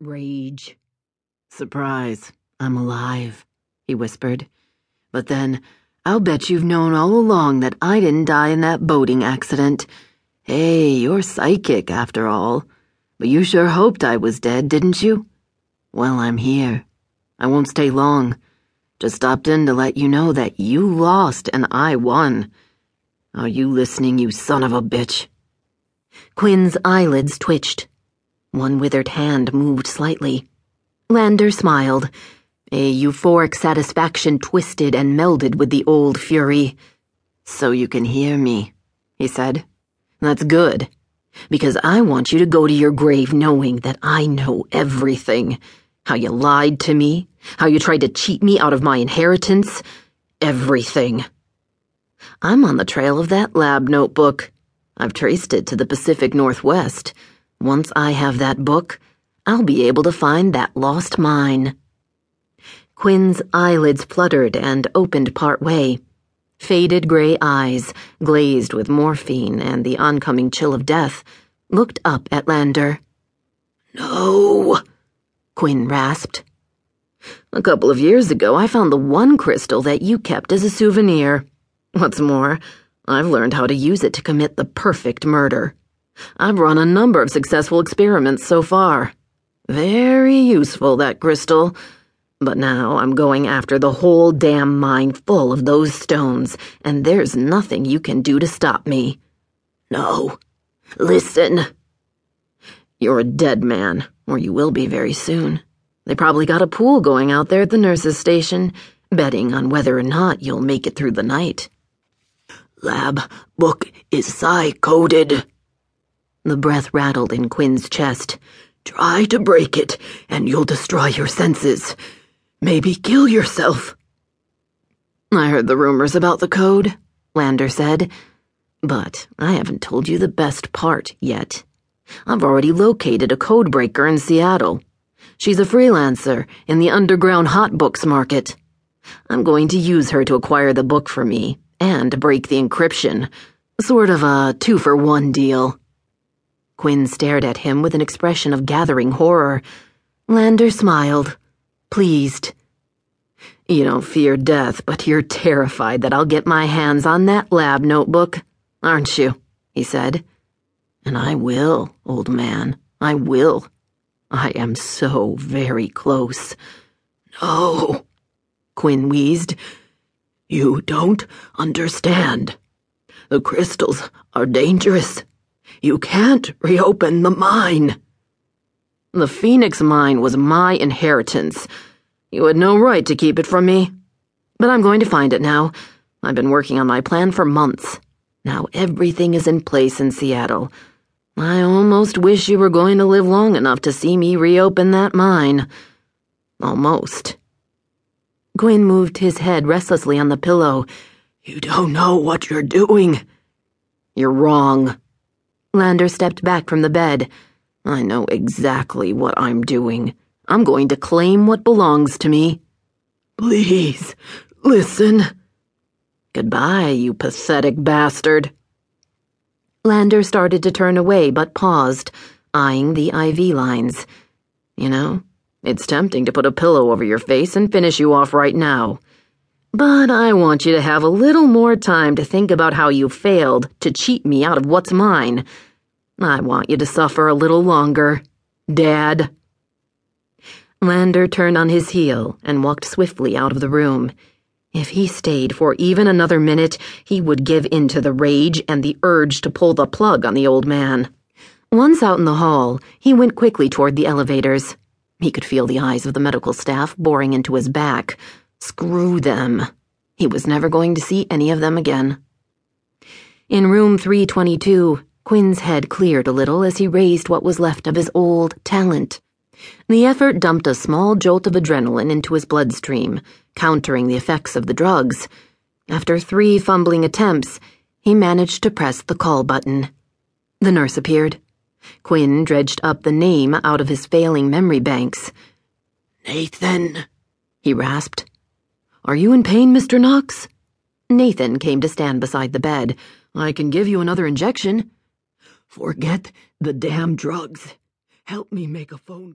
rage. Surprise, I'm alive, he whispered. But then, I'll bet you've known all along that I didn't die in that boating accident. Hey, you're psychic after all. But you sure hoped I was dead, didn't you? Well, I'm here. I won't stay long. Just stopped in to let you know that you lost and I won. Are you listening, you son of a bitch? Quinn's eyelids twitched. One withered hand moved slightly. Lander smiled. A euphoric satisfaction twisted and melded with the old fury. So you can hear me, he said. That's good, because I want you to go to your grave knowing that I know everything. How you lied to me, how you tried to cheat me out of my inheritance, everything. I'm on the trail of that lab notebook. I've traced it to the Pacific Northwest. Once I have that book, I'll be able to find that lost mine. Quinn's eyelids fluttered and opened part way. Faded gray eyes, glazed with morphine and the oncoming chill of death, looked up at Lander. No, Quinn rasped. A couple of years ago, I found the one crystal that you kept as a souvenir. What's more, I've learned how to use it to commit the perfect murder. I've run a number of successful experiments so far. Very useful, that crystal. But now I'm going after the whole damn mine full of those stones, and there's nothing you can do to stop me. No. Listen. You're a dead man, or you will be very soon. They probably got a pool going out there at the nurse's station, betting on whether or not you'll make it through the night. Lab book is psi coded. The breath rattled in Quinn's chest. Try to break it, and you'll destroy your senses. Maybe kill yourself. I heard the rumors about the code, Lander said. But I haven't told you the best part yet. I've already located a codebreaker in Seattle. She's a freelancer in the underground hot books market. I'm going to use her to acquire the book for me and break the encryption. Sort of a two for one deal. Quinn stared at him with an expression of gathering horror. Lander smiled, pleased. You don't fear death, but you're terrified that I'll get my hands on that lab notebook, aren't you? he said. And I will, old man. I will. I am so very close. No, Quinn wheezed. You don't understand. The crystals are dangerous. You can't reopen the mine. The Phoenix mine was my inheritance. You had no right to keep it from me. But I'm going to find it now. I've been working on my plan for months. Now everything is in place in Seattle. I almost wish you were going to live long enough to see me reopen that mine. Almost. Quinn moved his head restlessly on the pillow. You don't know what you're doing. You're wrong. Lander stepped back from the bed. I know exactly what I'm doing. I'm going to claim what belongs to me. Please, listen. Goodbye, you pathetic bastard. Lander started to turn away but paused, eyeing the IV lines. You know, it's tempting to put a pillow over your face and finish you off right now. But I want you to have a little more time to think about how you failed to cheat me out of what's mine. I want you to suffer a little longer, Dad. Lander turned on his heel and walked swiftly out of the room. If he stayed for even another minute, he would give in to the rage and the urge to pull the plug on the old man. Once out in the hall, he went quickly toward the elevators. He could feel the eyes of the medical staff boring into his back. Screw them. He was never going to see any of them again. In room 322, Quinn's head cleared a little as he raised what was left of his old talent. The effort dumped a small jolt of adrenaline into his bloodstream, countering the effects of the drugs. After three fumbling attempts, he managed to press the call button. The nurse appeared. Quinn dredged up the name out of his failing memory banks. Nathan, he rasped. Are you in pain, Mr. Knox? Nathan came to stand beside the bed. I can give you another injection. Forget the damn drugs. Help me make a phone